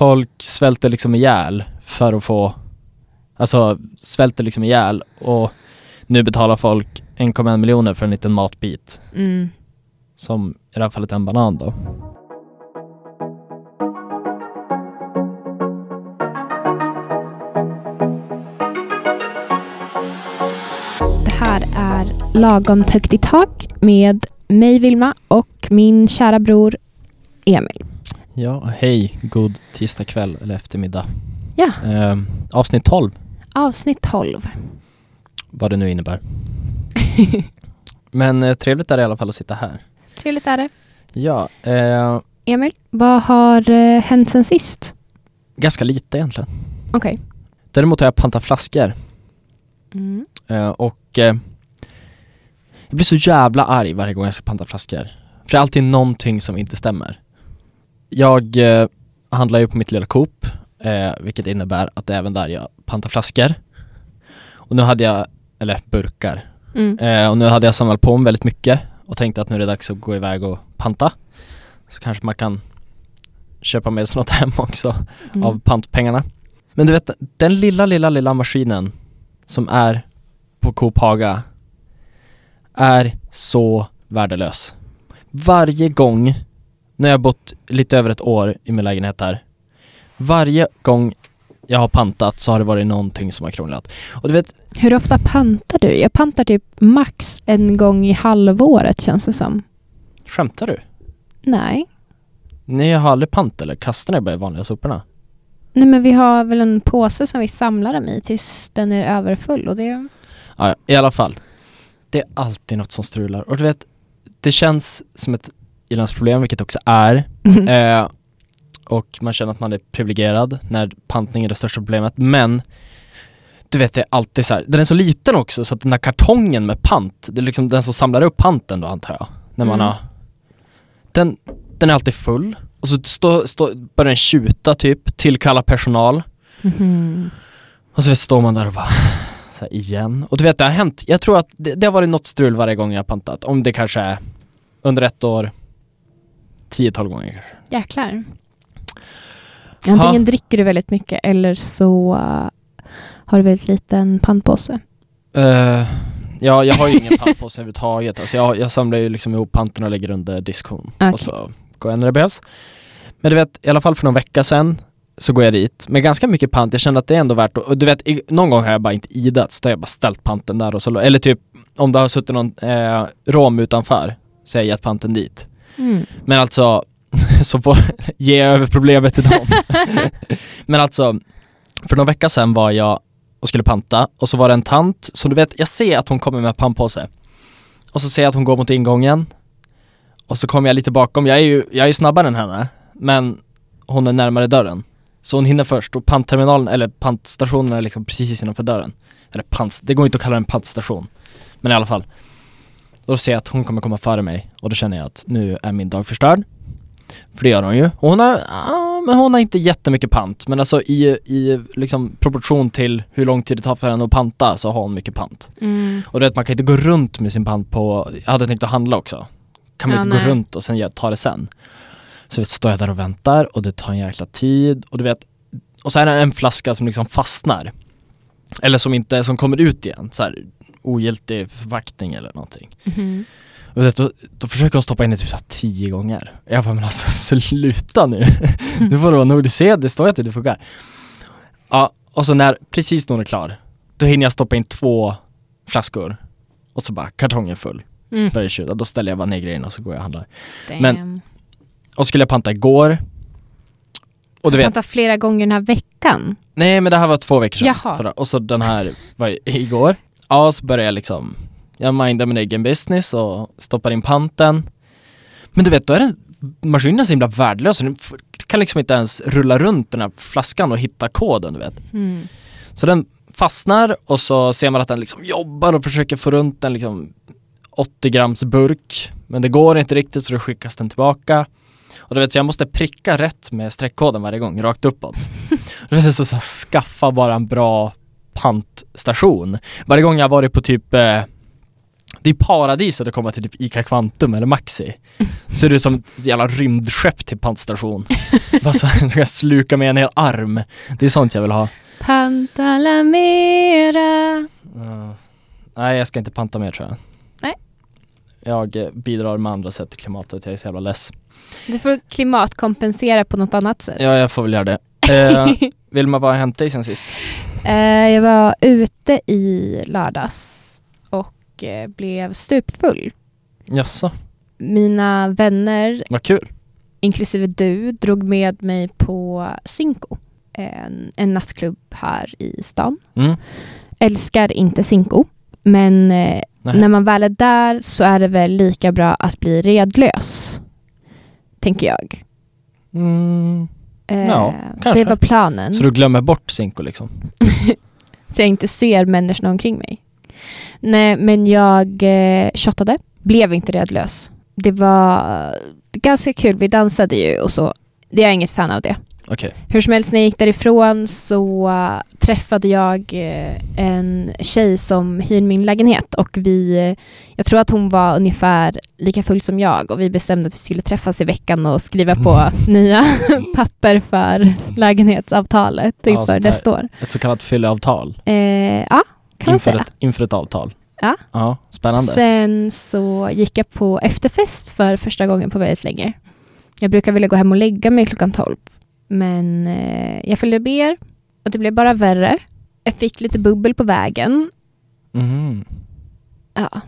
folk svälter liksom ihjäl för att få, alltså svälter liksom ihjäl och nu betalar folk 1,1 miljoner för en liten matbit. Mm. Som i det här fallet en banan då. Det här är Lagom högt i tak med mig Vilma och min kära bror Emil. Ja, hej, god tisdag kväll eller eftermiddag. Ja. Eh, avsnitt 12, Avsnitt 12. vad det nu innebär. Men eh, trevligt är det i alla fall att sitta här. Trevligt är det. Ja, eh, Emil, vad har eh, hänt sen sist? ganska lite egentligen. Okej. Däremot har jag pantat flaskor Mm. eh, och eh, jag blir så jävla arg varje gång jag ska panta flaskor. För det är alltid någonting som inte stämmer. Jag eh, handlar ju på mitt lilla Coop, eh, vilket innebär att det är även där jag pantar flaskor. Och nu hade jag, eller burkar, Mm. Eh, och nu hade jag samlat på mig väldigt mycket och tänkte att nu är det dags att gå iväg och panta. Så kanske man kan köpa med sig något hem också Mm. av pantpengarna. Men du vet, den lilla, lilla, lilla maskinen som är på Coop Haga är så värdelös. Varje gång, jag har bott lite över ett år i min lägenhet här, varje gång jag har pantat så har det varit någonting som har krånglat. Och du vet, Hur ofta pantar du? Jag pantar typ max en gång i halvåret känns det som. skämtar du? Nej. Ni har aldrig pant eller kastar ni bara i vanliga soporna? Nej men vi har väl en påse som vi samlar dem i tills den är överfull och det... Ja, i alla fall. Det är alltid något som strular och du vet, det känns som ett ilandsproblem, vilket också är. Eh, och man känner att man är privilegierad när pantning är det största problemet. Men du vet, det är alltid så här. den är så liten också så att den här kartongen med pant, det är liksom den som samlar upp panten då antar jag. När man Mm. har, den, den är alltid full och så stå, stå, börjar den tjuta typ, tillkalla personal. Mhm. Och så står man där och bara så här, igen. Och du vet det har hänt, jag tror att det, det har varit något strul varje gång jag har pantat. Om det kanske är under ett år, 10-12 gånger kanske. Jäklar. Antingen dricker du väldigt mycket eller så uh, har du väldigt liten pantpåse. Uh, ja, jag har ju ingen pantpåse överhuvudtaget. Alltså jag, jag samlar ju liksom ihop panten och lägger under diskhon. Okej. Och så går jag när det behövs. Men du vet, i alla fall för någon vecka sedan så går jag dit med ganska mycket pant. Jag kände att det är ändå värt att, och du vet, någon gång har jag bara inte idats. Då har jag bara ställt panten där och så, eller typ om det har suttit någon eh, rom utanför så har jag gett panten dit. Mm. Men alltså, så får ge över problemet till dem. Men alltså, för några veckor sedan var jag och skulle panta och så var det en tant som du vet, jag ser att hon kommer med pantpåse. Och så ser jag att hon går mot ingången. Och så kommer jag lite bakom, jag är ju, jag är snabbare än henne, men hon är närmare dörren. Så hon hinner först och pantterminalen, eller pantstationen är liksom precis innanför dörren. Eller pants, det går inte att kalla det en pantstation. Men i alla fall. Då ser jag att hon kommer komma före mig och då känner jag att nu är min dag förstörd. För det gör hon ju. Och hon har, ja, men hon har inte jättemycket pant. Men alltså i, i liksom proportion till hur lång tid det tar för henne att panta så har hon mycket pant. Mm. Och du vet man kan inte gå runt med sin pant på, jag hade tänkt att handla också. Kan man Ja, inte nej. gå runt och sen ta det sen. Så vet, står jag där och väntar och det tar en jäkla tid och du vet, och så är det en flaska som liksom fastnar. Eller som inte, som kommer ut igen, så här ogiltig förpackning eller någonting. Mhm. Och vet, då, då försöker hon stoppa in det typ så tio gånger. Jag bara, men alltså sluta nu. nu får det vara nog, du ser, det står ju att det inte funkar. Ja, och så när, precis när hon är klar, då hinner jag stoppa in två flaskor. Och så bara, kartongen full. Mm. Börjar tjuta, då ställer jag bara ner grejerna och så går jag och handlar. Damn. Men- Och skulle jag panta igår. Och du vet, Panta flera gånger den här veckan. nej men det här var två veckor sedan. Jaha. Och så den här var igår. Ja, så började jag liksom, jag mindar min egen business och stoppar in panten. Men du vet, då är den, maskinen så himla värdelös. Den kan liksom inte ens rulla runt den här flaskan och hitta koden, du vet. Mm. Så den fastnar och så ser man att den liksom jobbar och försöker få runt en liksom 80 grams burk. Men det går inte riktigt så då skickas den tillbaka. Och du vet, så jag måste pricka rätt med streckkoden varje gång, rakt uppåt. det är så, så här, skaffa bara en bra pantstation. Varje gång jag varit på typ eh, Det är paradiset att komma till typ Ica Quantum eller Maxi. Så är det som ett jävla rymdskepp till pantstation. Bara så ska jag sluka med en hel arm. Det är sånt jag vill ha. Pantalamera. Uh, nej, jag ska inte panta mer tror jag. Nej. Jag eh, bidrar med andra sätt till klimatet, jag är så jävla less. Du får klimatkompensera på något annat sätt. Ja, jag får väl göra det. Eh, Vilma, vad har hänt dig sen sist? Eh, jag var ute i lördags och eh, blev stupfull. Jaså, Mina vänner, vad kul. inklusive du, drog med mig på Cinco. En, en nattklubb här i stan. Mm. Älskar inte Cinco, men eh, när man väl är där så är det väl lika bra att bli redlös. Tänker jag. Mm. Eh, Ja, kanske. det var planen. Så du glömmer bort Cinco liksom? så jag inte ser människorna omkring mig. Nej, men jag eh, shottade, blev inte redlös. Det var ganska kul, vi dansade ju och så. Det är inget fan av det. Okej. Hur som helst, när jag gick därifrån så eh, träffade jag eh, en tjej som hyr min lägenhet och vi, eh, jag tror att hon var ungefär lika full som jag och vi bestämde att vi skulle träffas i veckan och skriva på nya papper för lägenhetsavtalet Ja, inför här. nästa år. Ett så kallat fylleavtal. Eh, ja, kan man Inför säga. ett, inför ett avtal. Ja. Ja, spännande. Sen så gick jag på efterfest för första gången på väldigt länge. Jag brukar vilja gå hem och lägga mig klockan 12. Men eh, jag följde med er och det blev bara värre. Jag fick lite bubbel på vägen. Mhm. Ja,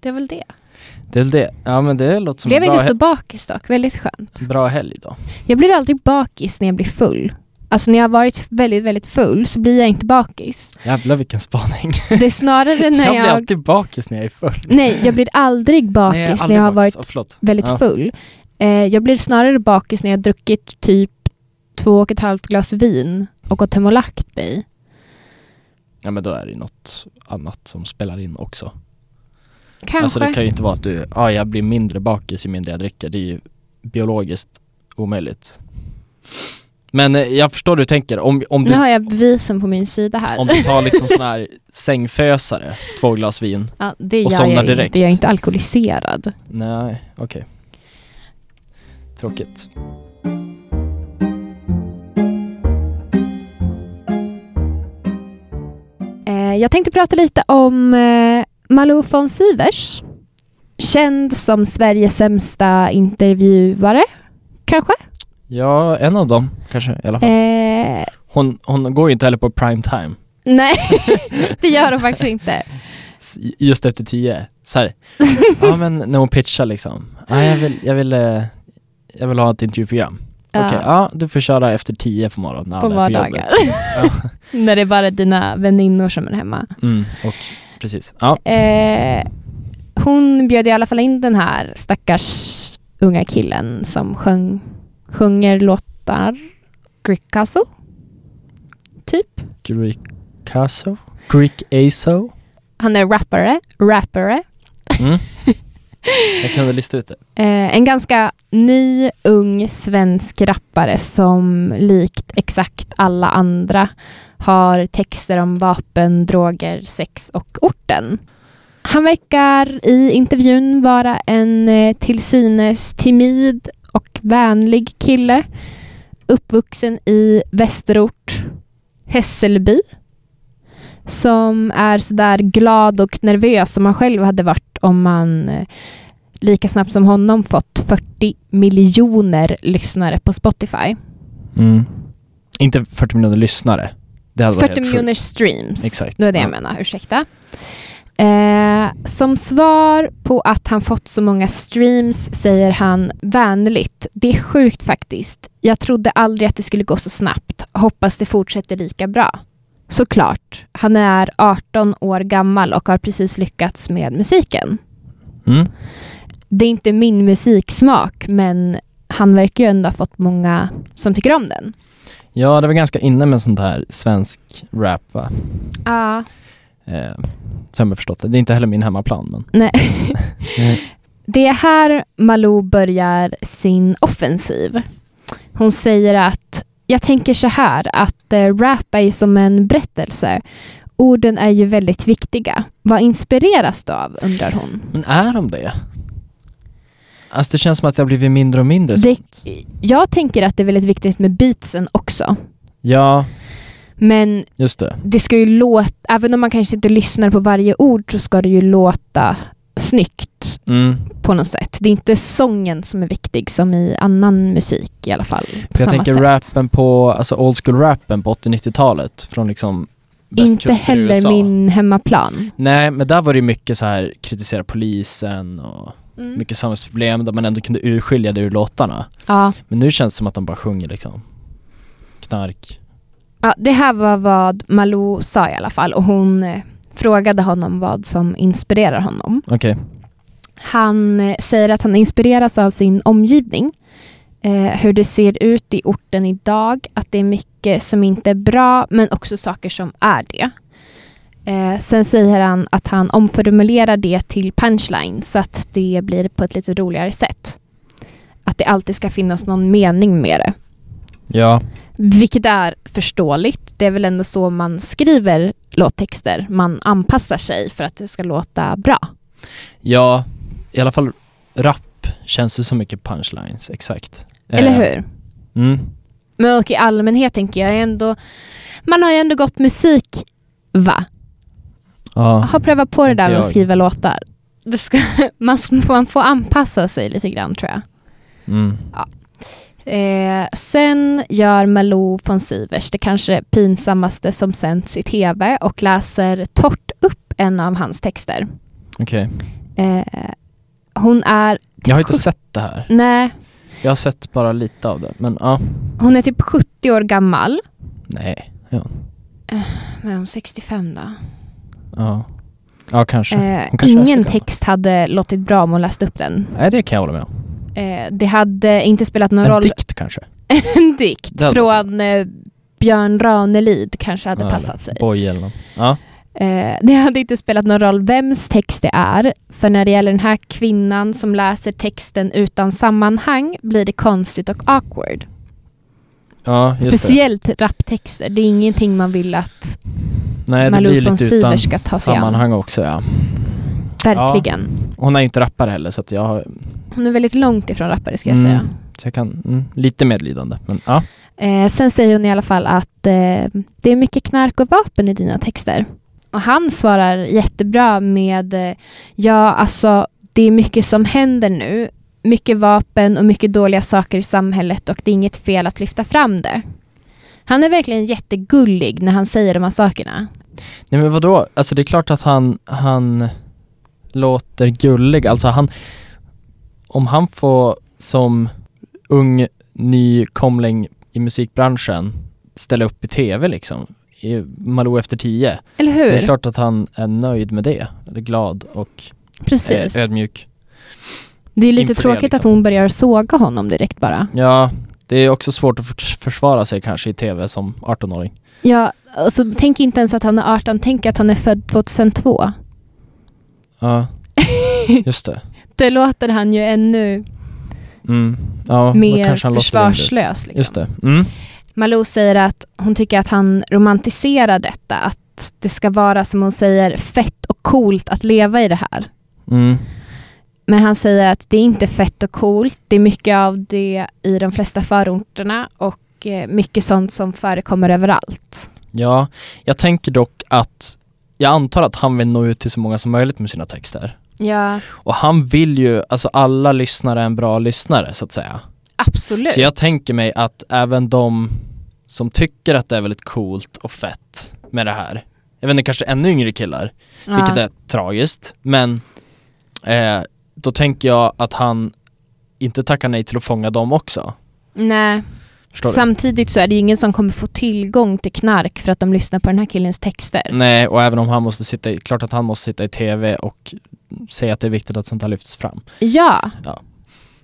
det är väl det. Det är väl det. Ja men det låter som Blev inte så bakis dock, väldigt skönt. bra helg då. Jag blir aldrig bakis när jag blir full. Alltså när jag har varit väldigt, väldigt full så blir jag inte bakis. Jävlar vilken spaning. Det är snarare när jag blir jag... alltid bakis när jag är full. Nej, jag blir aldrig bakis Nej, när jag har varit. Oh, väldigt Ja. full. Eh, jag blir snarare bakis när jag har druckit typ två och ett halvt glas vin och gått hem och lagt mig. Ja men då är det ju något annat som spelar in också. Kanske. Alltså det kan ju inte vara att du, ja jag blir mindre bakis ju mindre jag dricker. Det är ju biologiskt omöjligt. Men eh, jag förstår hur du tänker. Om, om, Nu du, har jag bevisen på min sida här. om du tar liksom sån här sängfösare, två glas vin. ja, det och somnar jag direkt. inte. Jag är inte alkoholiserad. Nej, okej. Tråkigt. Jag tänkte prata lite om eh, Malou von Sivers. Känd som Sveriges sämsta intervjuare, kanske? Ja, en av dem kanske i alla fall. Eh, Hon, hon går ju inte heller på prime time. nej, det gör hon faktiskt inte. Just efter tio. Så här. ja men när hon pitchar liksom. Ja, jag vill, jag vill, eh, jag vill ha ett intervjuprogram. Ja. Okej, ja du får köra efter tio på morgonen På är vardagar. Ja. När det är bara dina väninnor som är hemma. Mm, och precis. Ja, Eh, hon bjöd i alla fall in den här stackars unga killen som sjöng, sjunger låtar. Grickaso? Typ. Greek Caso? Greek Aso? Han är rappare. rappare. Mm. Jag kan väl lista ut det. Eh, en ganska ny, ung svensk rappare som likt exakt alla andra har texter om vapen, droger, sex och orten. Han verkar i intervjun vara en eh, till synes timid och vänlig kille. Uppvuxen i västerort Hässelby. Som är sådär glad och nervös som man själv hade varit om man eh, lika snabbt som honom fått 40 miljoner lyssnare på Spotify. Mm. Inte 40 miljoner lyssnare. Det hade varit 40 helt miljoner streams. Exakt, Det var det ja. jag menar, ursäkta. Eh, som svar på att han fått så många streams säger han vänligt. Det är sjukt faktiskt. Jag trodde aldrig att det skulle gå så snabbt. Hoppas det fortsätter lika bra. Såklart. Han är 18 år gammal och har precis lyckats med musiken. Mm. Det är inte min musiksmak, men han verkar ju ändå ha fått många som tycker om den. Ja, det var ganska inne med sånt här svensk rap va? Ja. Eh, har jag förstått det. Det är inte heller min hemmaplan men. Nej. Det är här Malou börjar sin offensiv. Hon säger att jag tänker så här att eh, rap är ju som en berättelse orden är ju väldigt viktiga. Vad inspireras du av, undrar hon. Men är de det? Alltså det känns som att det har blivit mindre och mindre Det, sånt. jag tänker att det är väldigt viktigt med beatsen också. Ja, Men just det. det ska ju låta, även om man kanske inte lyssnar på varje ord så ska det ju låta snyggt Mm. på något sätt. Det är inte sången som är viktig som i annan musik i alla fall. Jag tänker sätt. rappen på, alltså old school rappen på 80-90-talet från liksom Inte heller min hemmaplan. Nej, men där var det mycket så här kritisera polisen och Mm. mycket samhällsproblem där man ändå kunde urskilja det ur låtarna. Ja. Men nu känns det som att de bara sjunger liksom knark. ja, det här var vad Malou sa i alla fall och hon eh, frågade honom vad som inspirerar honom. Okej. Han eh, säger att han inspireras av sin omgivning. Eh, hur det ser ut i orten idag. Att det är mycket som inte är bra men också saker som är det. Eh, sen säger han att han omformulerar det till punchline så att det blir på ett lite roligare sätt. Att det alltid ska finnas någon mening med det. Ja, Vilket är förståeligt. Det är väl ändå så man skriver låttexter. Man anpassar sig för att det ska låta bra. ja, i alla fall rap känns det så mycket punchlines, exakt. Eller Eh, hur? Mm. Men och i allmänhet tänker jag ändå, man har ju ändå gått musik, va? Ja. Har prövat på det där med att skriva låtar. Det ska, man, man får anpassa sig lite grann tror jag. Mm. Eh, sen gör Malou von Sivers det kanske pinsammaste som sänds i tv och läser torrt upp en av hans texter. Okej. Eh, hon är... Jag har inte typ sett det här. Nej, Jag har sett bara lite av det, men ja. hon är typ 70 år gammal. Nej. Ja. Men hon 65 då? Ja, ja kanske. Eh, kanske är ingen text hade låtit bra om hon läste upp den. Nej, det kan jag hålla med om. Eh, det hade inte spelat någon En roll. dikt kanske? en dikt från eh, Björn Ranelid kanske hade Ja, passat sig. Boy eller något. Ja. Eh, det hade inte spelat någon roll vems text det är. För när det gäller den här kvinnan som läser texten utan sammanhang blir det konstigt och awkward. Ja, just det. Speciellt raptexter. Det är ingenting man vill att Nej, Malou von Sivers ska ta sig an. sammanhang också ja. verkligen. Hon är ju inte rappare heller så att jag har, Hon är väldigt långt ifrån rappare ska jag Mm. säga. så jag kan, mm, lite medlidande. Men ja. Eh, sen säger hon i alla fall att eh, det är mycket knark och vapen i dina texter. Och han svarar jättebra med eh, ja, alltså det är mycket som händer nu. Mycket vapen och mycket dåliga saker i samhället och det är inget fel att lyfta fram det. Han är verkligen jättegullig när han säger de här sakerna. Nej men vadå, alltså det är klart att han, han låter gullig, alltså han Om han får som ung nykomling i musikbranschen ställa upp i tv liksom Malou efter tio. Eller hur? Det är klart att han är nöjd med det, eller glad och Precis. eh, ödmjuk. det är lite det, tråkigt att liksom. hon börjar såga honom direkt bara. Ja, det är också svårt att förs- försvara sig kanske i tv som 18-åring. Ja, alltså, tänk inte ens att han är 18, tänk att han är född 2002. Ja, just det. Då låter han ju ännu Mm. Ja, mer försvarslös. Liksom. Just det. Mm. Malou säger att hon tycker att han romantiserar detta. Att det ska vara, som hon säger, fett och coolt att leva i det här. Mm. Men han säger att det är inte fett och coolt. Det är mycket av det i de flesta förorterna och eh, mycket sånt som förekommer överallt. Ja, jag tänker dock att jag antar att han vill nå ut till så många som möjligt med sina texter. Ja, Och han vill ju, alltså alla lyssnare är en bra lyssnare så att säga. Absolut. Så jag tänker mig att även de som tycker att det är väldigt coolt och fett med det här, jag vet inte, kanske ännu yngre killar, ja. vilket är tragiskt, men eh, då tänker jag att han inte tackar nej till att fånga dem också. Nej, samtidigt så är det ju ingen som kommer få tillgång till knark för att de lyssnar på den här killens texter. Nej, och även om han måste sitta i, klart att han måste sitta i tv och säga att det är viktigt att sånt här lyfts fram. Ja,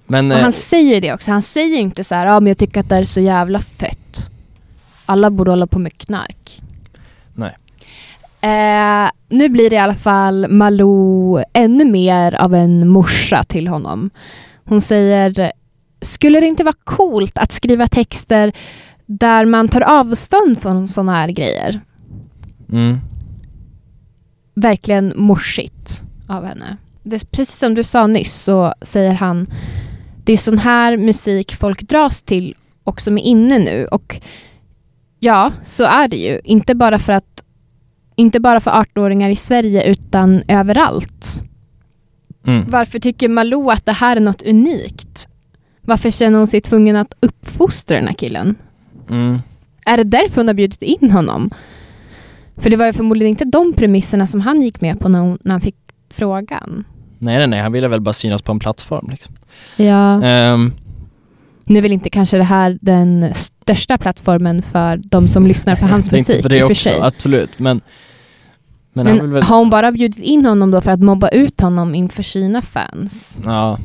Men, och eh, han säger ju det också. Han säger inte så här, ja men jag tycker att det är så jävla fett. Alla borde hålla på med knark. Nej. Eh, nu blir det i alla fall Malou ännu mer av en morsa till honom. Hon säger, skulle det inte vara coolt att skriva texter där man tar avstånd från sådana här grejer? mm, verkligen morsigt av henne. Det, precis som du sa nyss så säger han det är sån här musik folk dras till och som är inne nu. Och ja, så är det ju. Inte bara för att inte bara för 18-åringar i Sverige utan överallt. Mm. Varför tycker Malou att det här är något unikt? Varför känner hon sig tvungen att uppfostra den här killen? Mm. Är det därför hon har bjudit in honom? För det var ju förmodligen inte de premisserna som han gick med på när, hon, när han fick frågan. Nej, nej, nej, han ville väl bara synas på en plattform. Liksom. Ja. Ehm, Nu är väl inte kanske det här den största plattformen för de som lyssnar på hans jag musik på det i och för också, sig. absolut. Men, men, Men väl... har hon bara bjudit in honom då för att mobba ut honom inför sina fans? Ja.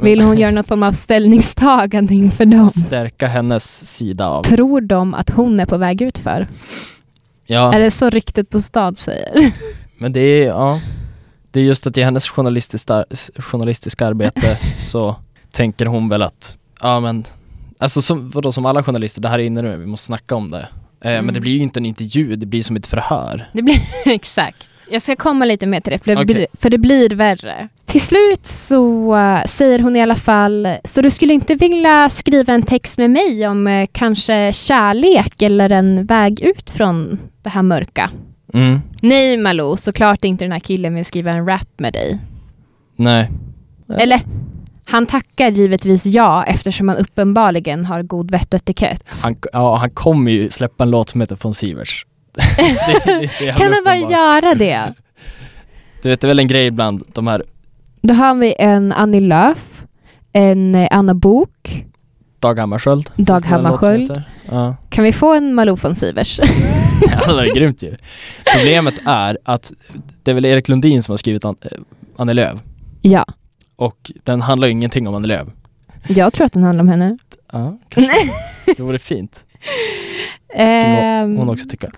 Vill hon göra något form av ställningstagande inför dem? Stärka hennes sida av... Tror de att hon är på väg ut för? Ja, Är det så ryktet på stad säger? men det är, ja. Det är just att i hennes journalistiska, journalistiska arbete så tänker hon väl att, ja men, alltså som, vadå, som alla journalister, det här är inne nu, vi måste snacka om det. Eh, Mm. Men det blir ju inte en intervju, det blir som ett förhör. Det blir exakt. Jag ska komma lite mer till det, för det, Okej. blir, för det blir värre. Till slut så äh, säger hon i alla fall, så du skulle inte vilja skriva en text med mig om äh, kanske kärlek eller en väg ut från det här mörka? Mm. Nej Malou, såklart inte den här killen vill skriva en rap med dig. Nej. Eller, han tackar givetvis ja eftersom han uppenbarligen har god vett och etikett. Han, ja, han kommer ju släppa en låt som heter Von Sivers. det, det Kan han bara göra det? Du vet, det är väl en grej ibland, de här Då har vi en Annie Lööf, en Anna Bok, Dag Hammarskjöld. Dag Hammarskjöld. Ja. Kan vi få en Malou von Sivers? Ja, det är grymt ju. Problemet är att det är väl Erik Lundin som har skrivit An- eh, Annie Lööf ja, och den handlar ju ingenting om Annie Lööf. jag tror att den handlar om henne. Ja, kanske. Det vore fint. Skulle Ehm, hon också tycka.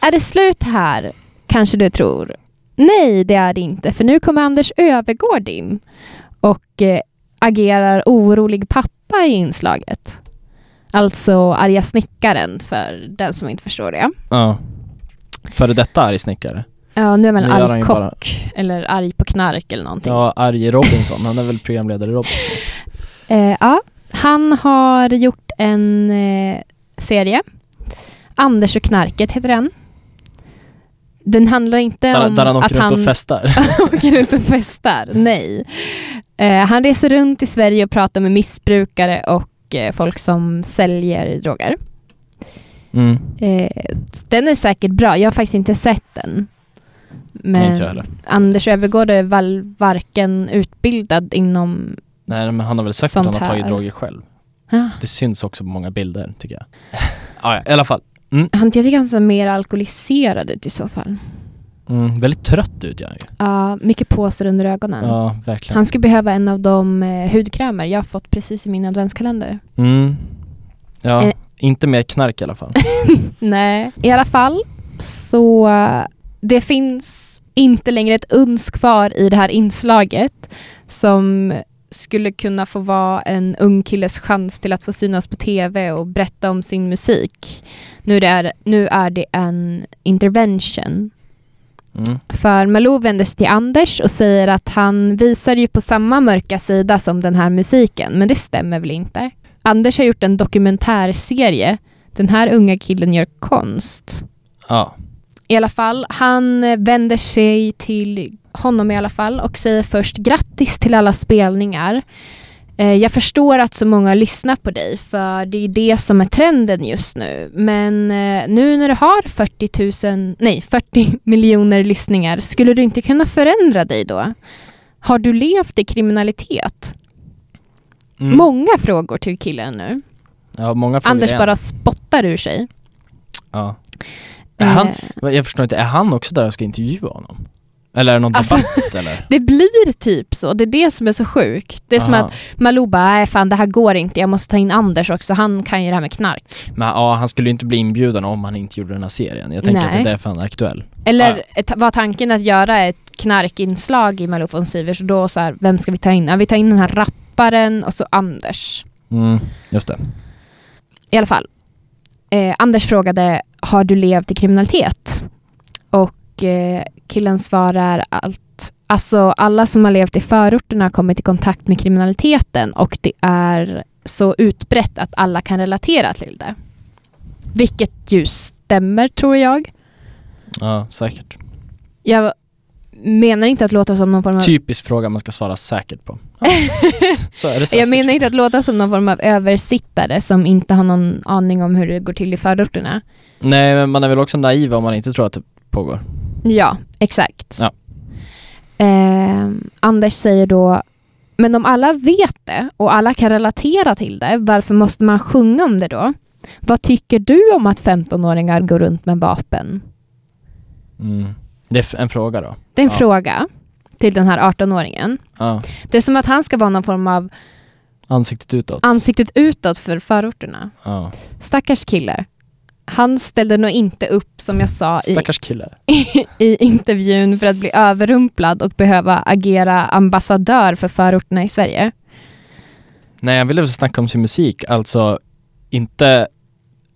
Är det slut här? Kanske du tror. Nej, det är det inte, för nu kommer Anders Övergård in och eh, agerar orolig pappa i inslaget. Alltså arga snickaren, för den som inte förstår det. Ja. Före detta arg snickare. Ja, nu är man arg kock bara- eller arg på knark eller någonting. Ja, arg Robinson. Han är väl programledare i Robinson. Eh, ja, han har gjort en eh, serie. Anders och knarket heter den. Den handlar inte Där, om där han åker att runt han och festar. åker runt och festar. Nej. Eh, han reser runt i Sverige och pratar med missbrukare och eh, folk som säljer droger. Mm. Eh, den är säkert bra. Jag har faktiskt inte sett den. Men inte. Anders Öfvergård är väl varken utbildad inom... Nej, men han har väl sagt att han har tagit här. droger själv. Ah, Det syns också på många bilder, tycker jag. ja, ja, i alla fall. han, jag tycker han ser mer alkoholiserad ut i så fall. Mm, väldigt trött ut jag ju. Ja, mycket påsar under ögonen. Ja, verkligen. Han skulle behöva en av de eh, hudkrämer jag har fått precis i min adventskalender. Mm. Ja, Eh. inte mer knark i alla fall. Nej, i alla fall så det finns inte längre ett uns kvar i det här inslaget som skulle kunna få vara en ung killes chans till att få synas på tv och berätta om sin musik. Nu är det, nu är det en intervention. Mm. För Malou vänder sig till Anders och säger att han visar ju på samma mörka sida som den här musiken, men det stämmer väl inte? Anders har gjort en dokumentärserie. Den här unga killen gör konst. Ja. I alla fall, han vänder sig till honom i alla fall och säger först grattis till alla spelningar. Eh, Jag förstår att så många lyssnar på dig för det är det som är trenden just nu. Men eh, nu när du har 40 000, nej 40 miljoner lyssningar, skulle du inte kunna förändra dig då? Har du levt i kriminalitet? Mm. Många frågor till killen nu. ja, många frågor Anders igen. bara spottar ur sig. Ja. Är han, Eh, jag förstår inte, är han också där och ska intervjua honom? Eller är det någon Alltså- debatt eller? Det blir typ så. Det är det som är så sjukt. Det är som Aha. att Malou bara, nej fan det här går inte, jag måste ta in Anders också, han kan ju det här med knark. Men ja, han skulle ju inte bli inbjuden om han inte gjorde den här serien. Jag tänker att det är Nej. därför han är aktuell. Eller Ja. var tanken att göra ett knarkinslag i Malou von Sivers och då så här, vem ska vi ta in? Ja, vi tar in den här rapparen och så Anders. Mm, just det. I alla fall. Eh, Anders frågade, har du levt i kriminalitet? Och Och eh, killen svarar att alltså, alla som har levt i förorterna har kommit i kontakt med kriminaliteten och det är så utbrett att alla kan relatera till det. Vilket ju stämmer tror jag. Ja, säkert. Jag menar inte att låta som någon form av... Typisk fråga man ska svara säkert på. Ja. Så är det säkert. jag menar inte att låta som någon form av översittare som inte har någon aning om hur det går till i förorterna. Nej, men man är väl också naiv om man inte tror att det pågår. Ja, exakt. Ja. Eh, Anders säger då, men om alla vet det och alla kan relatera till det, varför måste man sjunga om det då? Vad tycker du om att 15-åringar går runt med vapen? Mm. Det är en fråga då. Det är en Ja. fråga till den här 18-åringen. Ja. Det är som att han ska vara någon form av Ansiktet utåt. ansiktet utåt för förorterna. Ja. Stackars kille. Han ställde nog inte upp, som jag sa i, kille. i intervjun, för att bli överrumplad och behöva agera ambassadör för förorterna i Sverige. Nej, han ville väl snacka om sin musik, alltså inte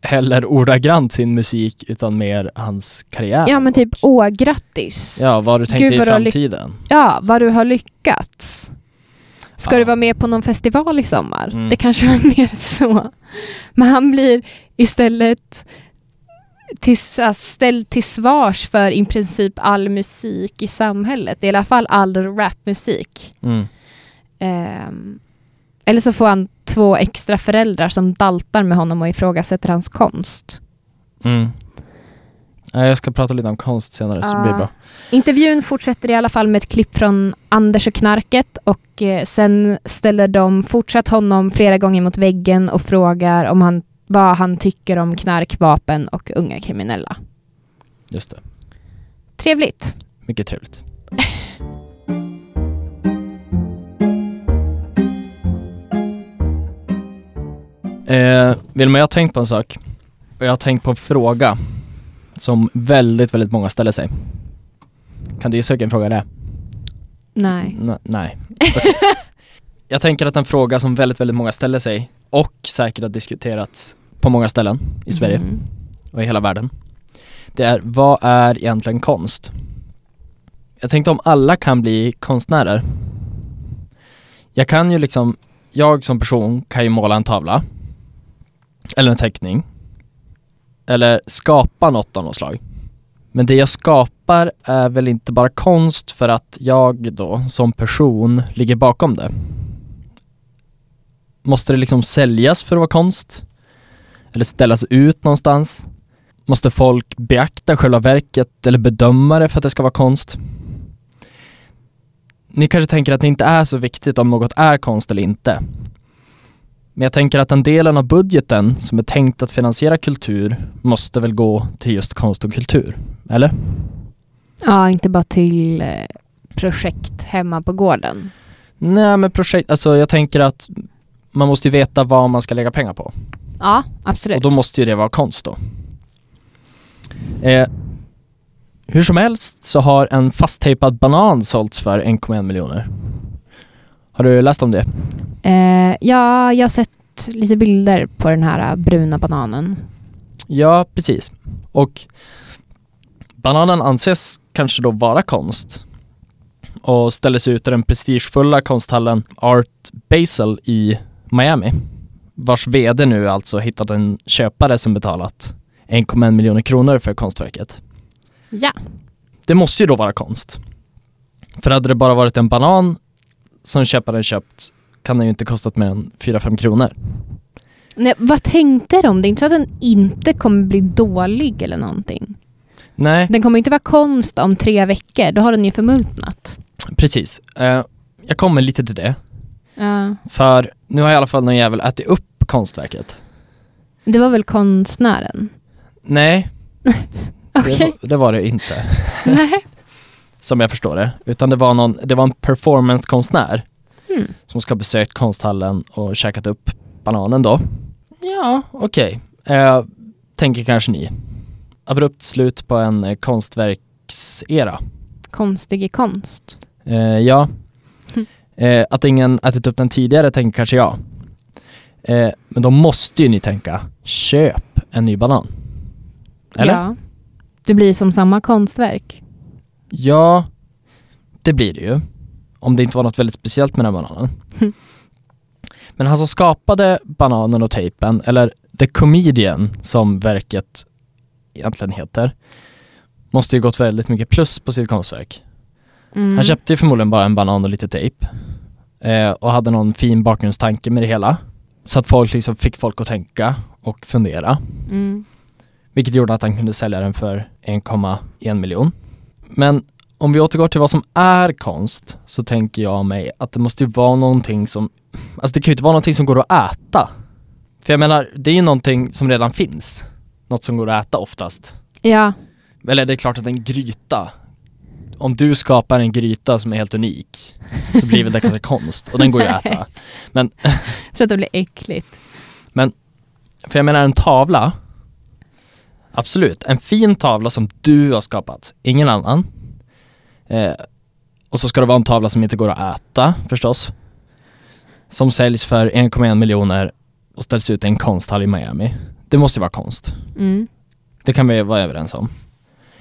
heller ordagrant sin musik utan mer hans karriär. Ja, men typ, åh, grattis. Ja, vad du tänkte Gud, i vad lyck- framtiden. Ja, vad du har lyckats. Ska Ja. du vara med på någon festival i sommar? Mm. Det kanske var mer så. Men han blir istället till, ställd till svars för i princip all musik i samhället. I alla fall all rapmusik. Mm. Ehm, eller så får han två extra föräldrar som daltar med honom och ifrågasätter hans konst. Mm. Ja, Jag ska prata lite om konst senare så det blir Ja. bra. Intervjun fortsätter i alla fall med ett klipp från Anders och knarket och eh, sen ställer de fortsatt honom flera gånger mot väggen och frågar om han, vad han tycker om knark, vapen och unga kriminella. Just det. Trevligt. Mycket trevligt. eh, Vilma, jag har tänkt på en sak. Och jag har tänkt på en fråga som väldigt, väldigt många ställer sig. Kan du gissa vilken fråga det är? Nej. N- nej. Okej. jag tänker att en fråga som väldigt, väldigt många ställer sig och säkert har diskuterats på många ställen i Sverige Mm. och i hela världen. Det är, vad är egentligen konst? Jag tänkte om alla kan bli konstnärer. Jag kan ju liksom, jag som person kan ju måla en tavla. Eller en teckning. Eller skapa något av något slag. Men det jag skapar är väl inte bara konst för att jag då som person ligger bakom det. Måste det liksom säljas för att vara konst? Eller ställas ut någonstans? Måste folk beakta själva verket eller bedöma det för att det ska vara konst? Ni kanske tänker att det inte är så viktigt om något är konst eller inte. Men jag tänker att den delen av budgeten som är tänkt att finansiera kultur måste väl gå till just konst och kultur, eller? Ja, inte bara till eh, projekt hemma på gården. Nej men projekt, alltså jag tänker att man måste ju veta vad man ska lägga pengar på. Ja, absolut. Och då måste ju det vara konst då. Eh, hur som helst så har en fasttejpad banan sålts för 1,1 miljoner. Har du läst om det? Eh, ja, jag har sett lite bilder på den här eh, bruna bananen. Ja, precis. Och bananen anses kanske då vara konst och ställdes ut i den prestigefulla konsthallen Art Basel i Miami vars VD nu alltså hittat en köpare som betalat 1,1 miljoner kronor för konstverket. Ja. Det måste ju då vara konst. För hade det bara varit en banan som köparen köpt kan den ju inte kostat mer än 4-5 kronor. Nej, vad tänkte de? Det är inte så att den inte kommer bli dålig eller någonting. Nej, Den kommer inte vara konst om tre veckor, då har den ju förmultnat. precis. Eh, jag kommer lite till det. Ja. För nu har i alla fall någon jävel ätit upp konstverket. Det var väl konstnären? Nej, Okej. det, var- det var det inte. Nej. Som jag förstår det. Utan det var, någon, det var en performancekonstnär Hmm. som ska ha besökt konsthallen och käkat upp bananen då. Ja, okej. Eh, tänker kanske ni. Abrupt slut på en eh, konstverksera. Konstig i konst. Eh, ja. Eh, att ingen ätit upp den tidigare tänker kanske jag. Eh, men då måste ju ni tänka, köp en ny banan. Eller? Ja. Det blir som samma konstverk. Ja, det blir det ju. Om det inte var något väldigt speciellt med den bananen. Mm. Men han som skapade bananen och tejpen, eller The Comedian som verket egentligen heter, måste ju gått väldigt mycket plus på sitt konstverk. Mm. Han köpte ju förmodligen bara en banan och lite tejp. Eh, och hade någon fin bakgrundstanke med det hela. Så att folk liksom fick folk att tänka och fundera. Mm. Vilket gjorde att han kunde sälja den för 1,1 miljon. Men om vi återgår till vad som är konst så tänker jag mig att det måste ju vara någonting som, alltså det kan ju inte vara någonting som går att äta. För jag menar, det är ju någonting som redan finns. Något som går att äta oftast. Ja, Eller det är klart att en gryta, om du skapar en gryta som är helt unik så blir väl det kanske konst och den går ju att äta. jag tror att det blir äckligt. För jag menar en tavla, absolut, en fin tavla som du har skapat, ingen annan. Eh, och så ska det vara en tavla som inte går att äta förstås. Som säljs för 1,1 miljoner och ställs ut i en konsthall i Miami. Det måste ju vara konst. Mm. Det kan vi vara överens om.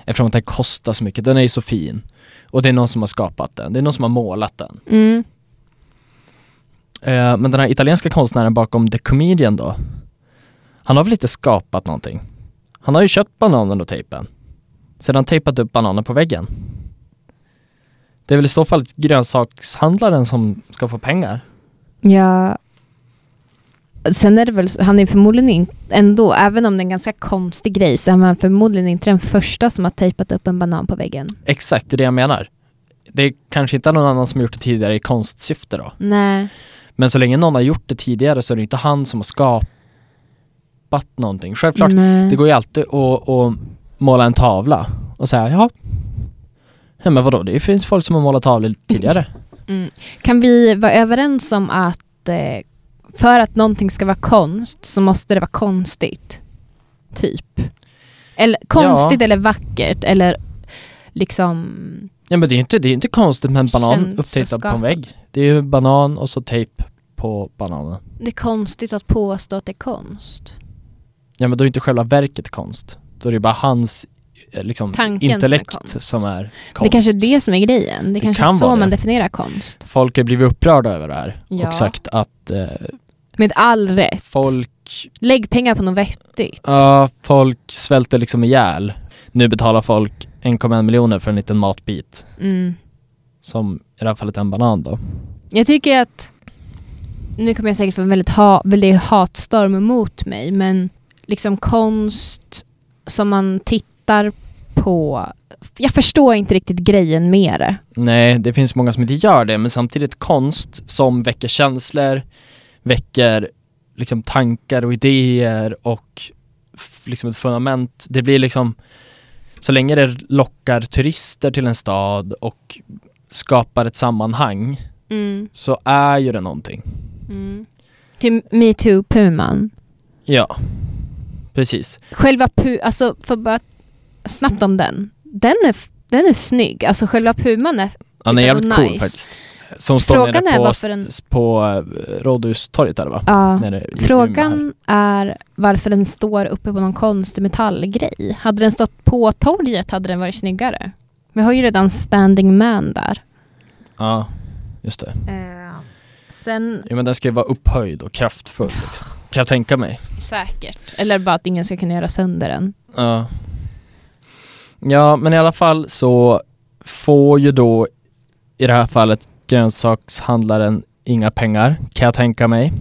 Eftersom att den kostar så mycket, den är ju så fin. Och det är någon som har skapat den, det är någon som har målat den. Mm. Eh, men den här italienska konstnären bakom The Comedian då? Han har väl inte skapat någonting? Han har ju köpt bananen och tejpen. Sedan tejpat upp bananen på väggen. Det är väl i så fall grönsakshandlaren som ska få pengar? Ja. Sen är det väl, han är förmodligen inte, ändå, även om det är en ganska konstig grej, så är han förmodligen inte den första som har tejpat upp en banan på väggen. Exakt, det är det jag menar. Det är kanske inte någon annan som gjort det tidigare i konstsyfte då. Nej. Men så länge någon har gjort det tidigare så är det inte han som har skapat någonting. Självklart, Nej. Det går ju alltid att, att måla en tavla och säga ja, ja men vadå, det finns folk som har målat tavlor tidigare. Mm. Kan vi vara överens om att eh, för att någonting ska vara konst så måste det vara konstigt? Typ. Eller konstigt eller vackert eller liksom... Ja men det är inte, det är inte konstigt med en banan upptejpad på en vägg. Det är ju banan och så tejp på bananen. Det är konstigt att påstå att det är konst. Ja men då är inte själva verket konst. Då är det bara hans liksom, Tanken som är intellekt som är konst. Det kanske är det som är grejen. Det, Det kanske kan är så vara det. man definierar konst. Folk har blivit upprörda över det här Ja. och sagt att eh, Med all rätt. folk Lägg pengar på något vettigt. Ja, folk svälter liksom ihjäl. Nu betalar folk 1,1 miljoner för en liten matbit. Mm. Som i det här fallet en banan då. Jag tycker att, nu kommer jag säkert få en väldigt, ha, väldigt hatstorm mot mig, men liksom konst som man tittar på, jag förstår inte riktigt grejen med det. Nej, det finns många som inte gör det, men samtidigt konst som väcker känslor, väcker liksom tankar och idéer och liksom ett fundament. Det blir liksom, så länge det lockar turister till en stad och skapar ett sammanhang Mm. så är ju det någonting. Mm. Till metoo-puman. Ja, precis. Själva pu, alltså för bara snabbt om den. Den är, den är snygg, alltså själva puman är Han är Typ jävligt ändå cool nice. faktiskt. Som står Frågan nere är på, den- på eh, Rådhustorget där va? Ja. Nere. Frågan är varför den står uppe på någon konstig metallgrej. Hade den stått på torget hade den varit snyggare. Vi har ju redan standing man där. Ja, just det. sen Ja men den ska ju vara upphöjd och kraftfull liksom. Kan jag tänka mig. säkert. Eller bara att ingen ska kunna göra sönder den. Ja. Ja men i alla fall så får ju då i det här fallet grönsakshandlaren inga pengar kan jag tänka mig.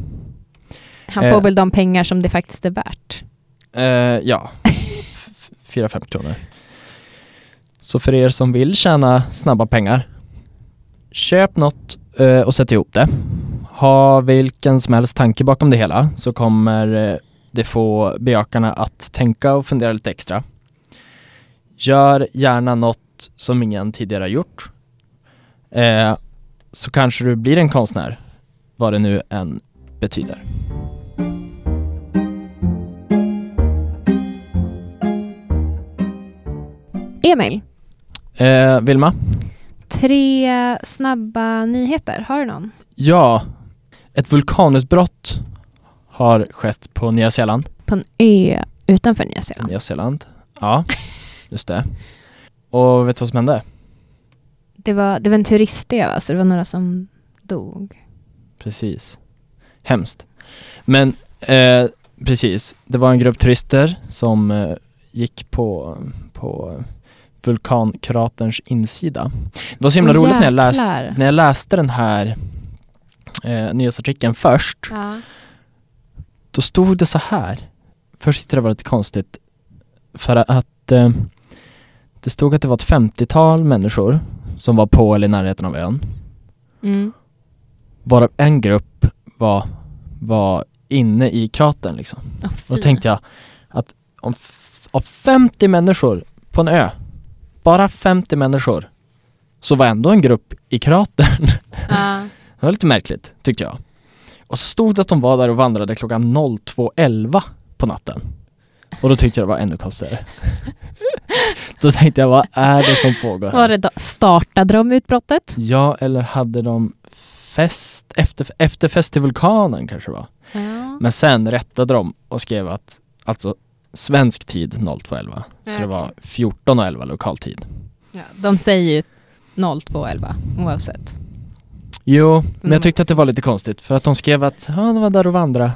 Han Eh. får väl de pengar som det faktiskt är värt. Eh, ja, 4-5 kronor. Så för er som vill tjäna snabba pengar, köp något eh, och sätt ihop det. Ha vilken som helst tanke bakom det hela så kommer eh, det få bejakarna att tänka och fundera lite extra. Gör gärna något som ingen tidigare har gjort. Eh, så kanske du blir en konstnär, vad det nu än betyder. Emil, Eh, Vilma? tre snabba nyheter. Har du någon? Ja, ett vulkanutbrott har skett på Nya Zeeland. På en ö utanför Nya Zeeland. Nya Zeeland. Ja, just det. Och vet du vad som hände? Det var, det var en turistö, va? så det var några som dog. Precis. Hemskt. Men eh, precis, det var en grupp turister som eh, gick på, på vulkankraterns insida. Det var så himla Åh, roligt när jag, läste, när jag läste den här eh, nyhetsartikeln först. Ja. Då stod det så här. Först tyckte jag det var lite konstigt. För att eh, det stod att det var ett 50-tal människor som var på eller i närheten av ön. Mm. Varav en grupp var, var inne i kratern liksom. Och då tänkte jag att om av 50 människor på en ö, bara 50 människor, så var ändå en grupp i kratern. Ja. Det var lite märkligt, tyckte jag. Och så stod det att de var där och vandrade klockan 02.11 på natten. Och då tyckte jag det var ännu konstigare. då tänkte jag, vad är det som pågår här? Var det då, startade de utbrottet? Ja, eller hade de fest, efter, efterfest till vulkanen kanske det var. Ja. Men sen rättade de och skrev att, alltså svensk tid 02.11. Ja, Så det var 14.11 lokal tid. Ja, de säger ju 0211 oavsett. Jo, men Mm. jag tyckte att det var lite konstigt för att de skrev att, ja, de var där och vandrade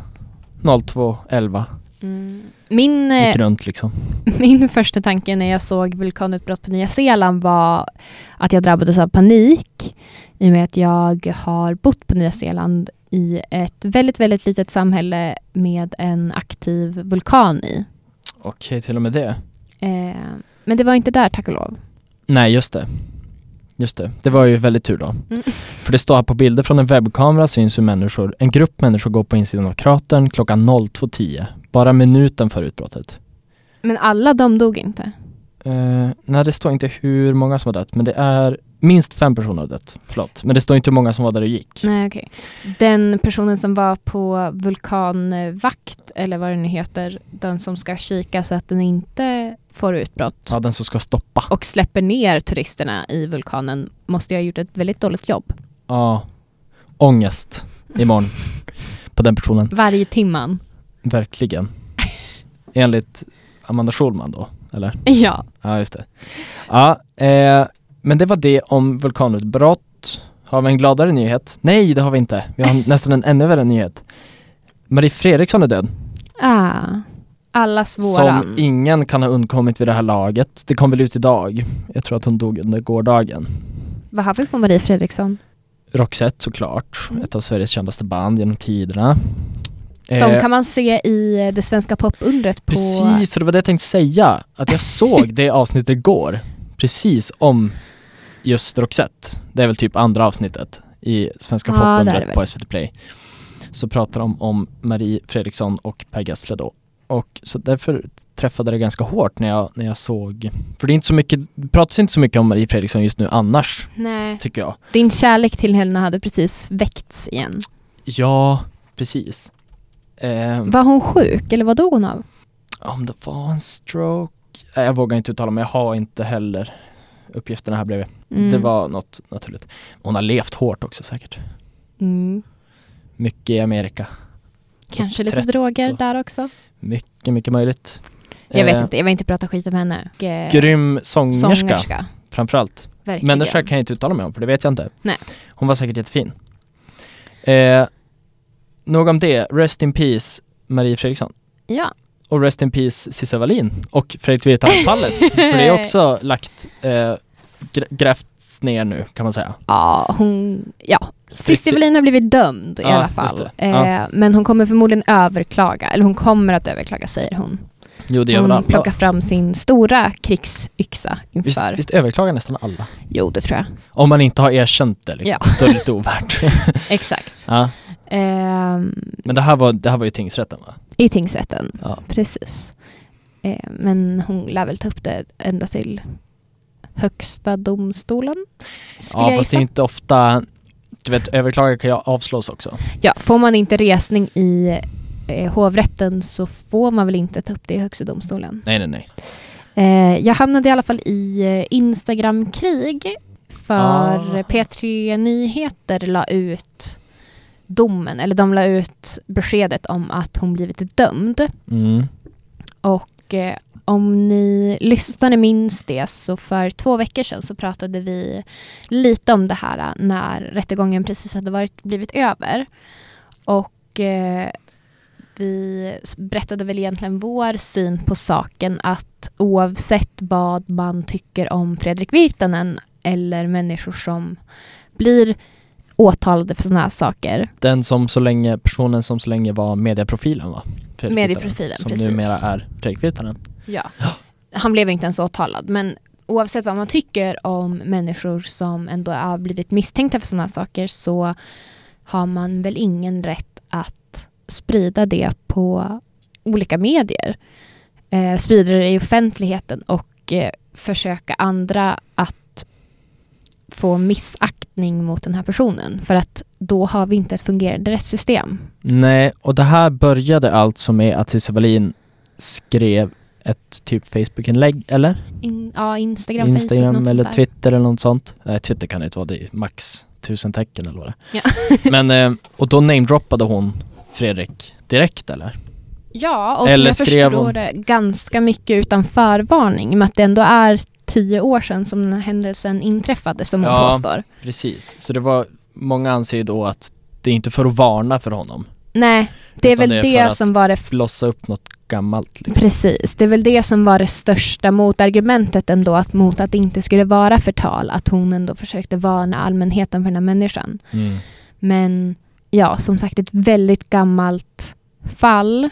02.11. Min, eh, runt liksom. min första tanke när jag såg vulkanutbrott på Nya Zeeland var att jag drabbades av panik i och med att jag har bott på Nya Zeeland i ett väldigt, väldigt litet samhälle med en aktiv vulkan i. Okej, till och med det. Eh, men det var inte där, tack och lov. Nej, just det. Just det. Det var ju väldigt tur då. Mm. För det står här på bilder från en webbkamera syns hur människor, en grupp människor går på insidan av kratern klockan 02.10. Bara minuten före utbrottet. Men alla de dog inte. Eh, nej, det står inte hur många som har dött, men det är minst fem personer har dött. Förlåt. Men det står inte hur många som var där och gick. Nej, okej. Den personen som var på vulkanvakt, eller vad det nu heter, den som ska kika så att den inte får utbrott Ja, den som ska stoppa. och släpper ner turisterna i vulkanen måste ju ha gjort ett väldigt dåligt jobb. Ja. Ångest imorgon på den personen. Varje timman. Verkligen. Enligt Amanda Schulman då, eller? Ja. Ja, just det. Ja, eh, men det var det om vulkanutbrott. Har vi en gladare nyhet? Nej, det har vi inte. Vi har nästan en ännu värre nyhet. Marie Fredriksson är död. Ah. Allas våran. Som ingen kan ha undkommit vid det här laget. Det kom väl ut idag. Jag tror att hon dog under gårdagen. Vad har vi på Marie Fredriksson? Roxette såklart, Mm. ett av Sveriges kändaste band genom tiderna. De Eh, kan man se i det svenska popundret på... Precis, och det var det jag tänkte säga. Att jag såg det avsnittet igår. Precis om just Roxette. Det är väl typ andra avsnittet i Svenska Ja, popundret på SVT Play. Så pratar de om Marie Fredriksson och Per Gessle då. Och så därför träffade det ganska hårt när jag, när jag såg, för det är inte så mycket, det pratas inte så mycket om Marie Fredriksson just nu annars, Nej. tycker jag. Din kärlek till henne hade precis väckts igen. Ja, precis. Eh, Var hon sjuk eller vad dog hon av? Om det var en stroke? Nej, jag vågar inte uttala mig, jag har inte heller uppgifterna här bredvid. Mm. Det var något naturligt. Hon har levt hårt också säkert. Mm. Mycket i Amerika. Kanske lite 30 droger där också. Mycket, mycket möjligt. Jag vet Eh, inte, jag vill inte prata skit om henne. Eh, Grym sångerska, sångerska. framförallt. Verkligen. Människa kan jag inte uttala mig om, för det vet jag inte. Nej. Hon var säkert jättefin. Eh, nog om det. Rest in peace, Marie Fredriksson. Ja. Och Rest in Peace Cissi Wallin och Fredrik Virtanen-fallet. för det är också lagt, eh, gr- grävts ner nu kan man säga. Ja, hon... Ja. Cissi Wallin har blivit dömd i Ja, alla just fall. Eh, Ja. Men hon kommer förmodligen överklaga, eller hon kommer att överklaga säger hon. Jo det gör Hon alla. plockar fram sin stora krigsyxa Visst, inför... visst överklagar nästan alla? Jo, det tror jag. Om man inte har erkänt det liksom. Då är det lite ovärt. Exakt. ja. Ehm, Men det här, var, det här var ju tingsrätten va? I tingsrätten, Ja. precis. Eh, men hon lär väl ta upp det ända till Högsta domstolen? Ja fast det är inte ofta, du vet överklagan kan avslås också. Ja, får man inte resning i eh, hovrätten så får man väl inte ta upp det i Högsta domstolen. Nej nej nej. Eh, jag hamnade i alla fall i eh, Instagramkrig för Ah. P3 Nyheter la ut domen, eller de la ut beskedet om att hon blivit dömd. Mm. Och eh, om ni lyssnare minns det så för två veckor sedan så pratade vi lite om det här när rättegången precis hade varit, blivit över. Och eh, vi berättade väl egentligen vår syn på saken att oavsett vad man tycker om Fredrik Virtanen eller människor som blir åtalade för sådana här saker. Den som så länge, personen som så länge var medieprofilen va? Fredrik Medieprofilen, Som precis. numera är Fredrik Virtanen. Ja. Han blev inte ens åtalad, men oavsett vad man tycker om människor som ändå har blivit misstänkta för sådana här saker så har man väl ingen rätt att sprida det på olika medier. Eh, sprida det i offentligheten och eh, försöka andra att få missaktning mot den här personen. För att då har vi inte ett fungerande rättssystem. Nej, och det här började alltså med att Cissi Wallin skrev ett typ Facebook-inlägg, eller? In, ja, Instagram, Facebook, Instagram något eller. Twitter eller något sånt. Nej, Twitter kan det inte vara, det är max tusen tecken eller vad det är. Ja. Men, eh, och då namedroppade hon Fredrik direkt eller? Ja, och Eller som jag skrev förstår hon- det ganska mycket utan förvarning. i och Med att det ändå är tio år sedan som den här händelsen inträffade, som hon Ja. påstår. Precis, så det var, många anser ju då att det är inte för att varna för honom. Nej, det är väl det det, är för att som var det... Flossa upp något gammalt liksom. Precis, det är väl det som var det största motargumentet ändå, att mot att det inte skulle vara förtal, att hon ändå försökte varna allmänheten för den här människan. Mm. Men ja, som sagt ett väldigt gammalt fall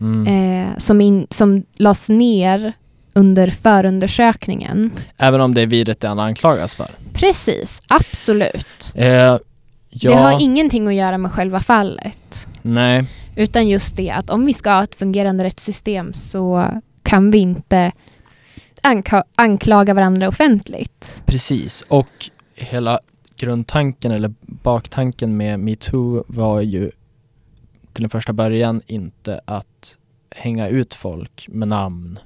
Mm. eh, som, in, som lades ner under förundersökningen. Även om det är vidrigt det han anklagas för. Precis, absolut. Eh, ja, Det har ingenting att göra med själva fallet. nej, Utan just det att om vi ska ha ett fungerande rättssystem så kan vi inte anka- anklaga varandra offentligt. precis. Och hela grundtanken eller baktanken med metoo var ju till den första början inte att hänga ut folk med namn.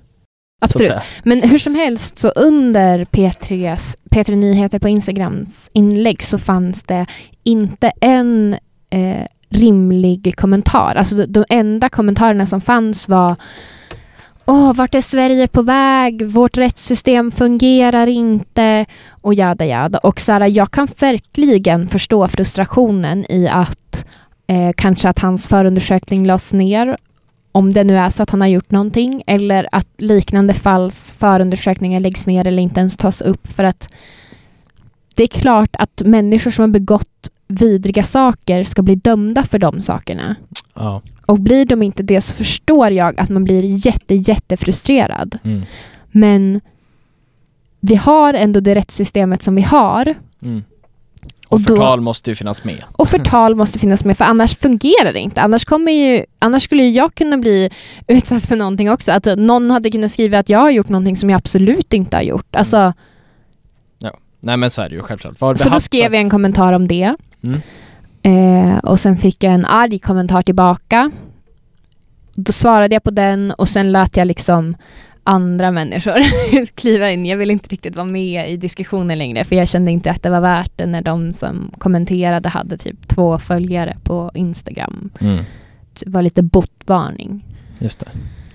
Absolut. Men hur som helst så under P3s, P3 Nyheter på Instagrams inlägg så fanns det inte en eh, rimlig kommentar. Alltså de, de enda kommentarerna som fanns var Åh, vart är Sverige på väg? Vårt rättssystem fungerar inte och jada jada. Och Sara, jag kan verkligen förstå frustrationen i att eh, kanske att hans förundersökning lades ner om det nu är så att han har gjort någonting eller att liknande falls förundersökningar läggs ner eller inte ens tas upp för att det är klart att människor som har begått vidriga saker ska bli dömda för de sakerna. Ja. Och blir de inte det så förstår jag att man blir jätte, jättefrustrerad. Mm. Men vi har ändå det rättssystemet som vi har Mm. Och Och då- förtal måste ju finnas med. och förtal måste finnas med för annars fungerar det inte. Annars, kommer ju, annars skulle ju jag kunna bli utsatt för någonting också. Att någon hade kunnat skriva att jag har gjort någonting som jag absolut inte har gjort. Alltså, Nej men så är det ju självklart. Var så då haft- skrev jag en kommentar om det. Mm. Eh, och sen fick jag en arg kommentar tillbaka. Då svarade jag på den och sen lät jag liksom andra människor kliva in. Jag ville inte riktigt vara med i diskussionen längre för jag kände inte att det var värt det när de som kommenterade hade typ två följare på Instagram. Mm. Det var lite botvarning. Just det.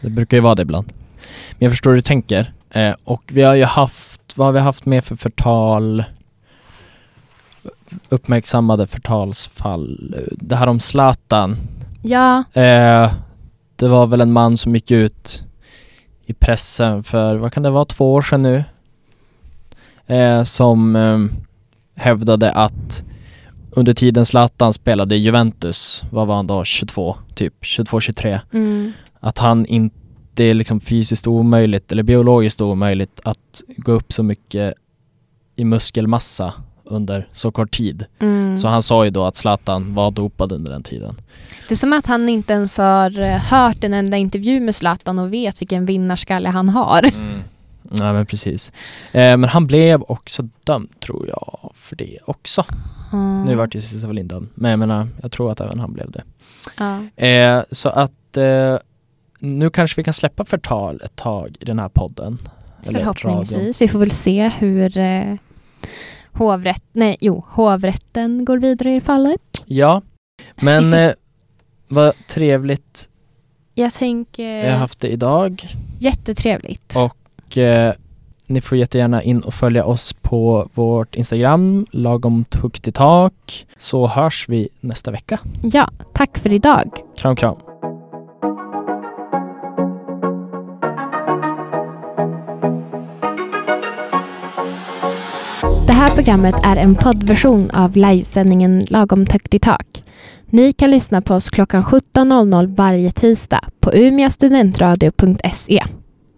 Det brukar ju vara det ibland. Men jag förstår hur du tänker. Eh, och vi har ju haft, vad har vi haft med för förtal? Uppmärksammade förtalsfall. Det här om Zlatan. Ja, Eh, det var väl en man som gick ut i pressen för, vad kan det vara, två år sedan nu? Eh, som eh, hävdade att under tiden Zlatan spelade i Juventus, vad var han då, 22, typ 22-23 mm. att han inte det är liksom fysiskt omöjligt eller biologiskt omöjligt att gå upp så mycket i muskelmassa under så kort tid. Mm. Så han sa ju då att Zlatan var dopad under den tiden. Det är som att han inte ens har eh, hört en enda intervju med Zlatan och vet vilken vinnarskalle han har. Nej men precis. Eh, men han blev också dömd tror jag för det också. Mm. Nu vart ju Cissi Wallin dömd. Men jag menar, jag tror att även han blev det. Ja. Eh, så att eh, nu kanske vi kan släppa förtal ett tag i den här podden. Förhoppningsvis. Vi får väl se hur eh, hovrätt, nej, jo, hovrätten går vidare i fallet. Ja, men eh, vad trevligt jag tänker Vi har haft det idag jättetrevligt. och eh, ni får jättegärna in och följa oss på vårt Instagram, lagom högt i tak, så hörs vi nästa vecka. Ja, tack för idag. Kram kram! Här programmet är en poddversion av livesändningen Lagom högt i tak. Ni kan lyssna på oss klockan 17.00 varje tisdag på umiastudentradio.se.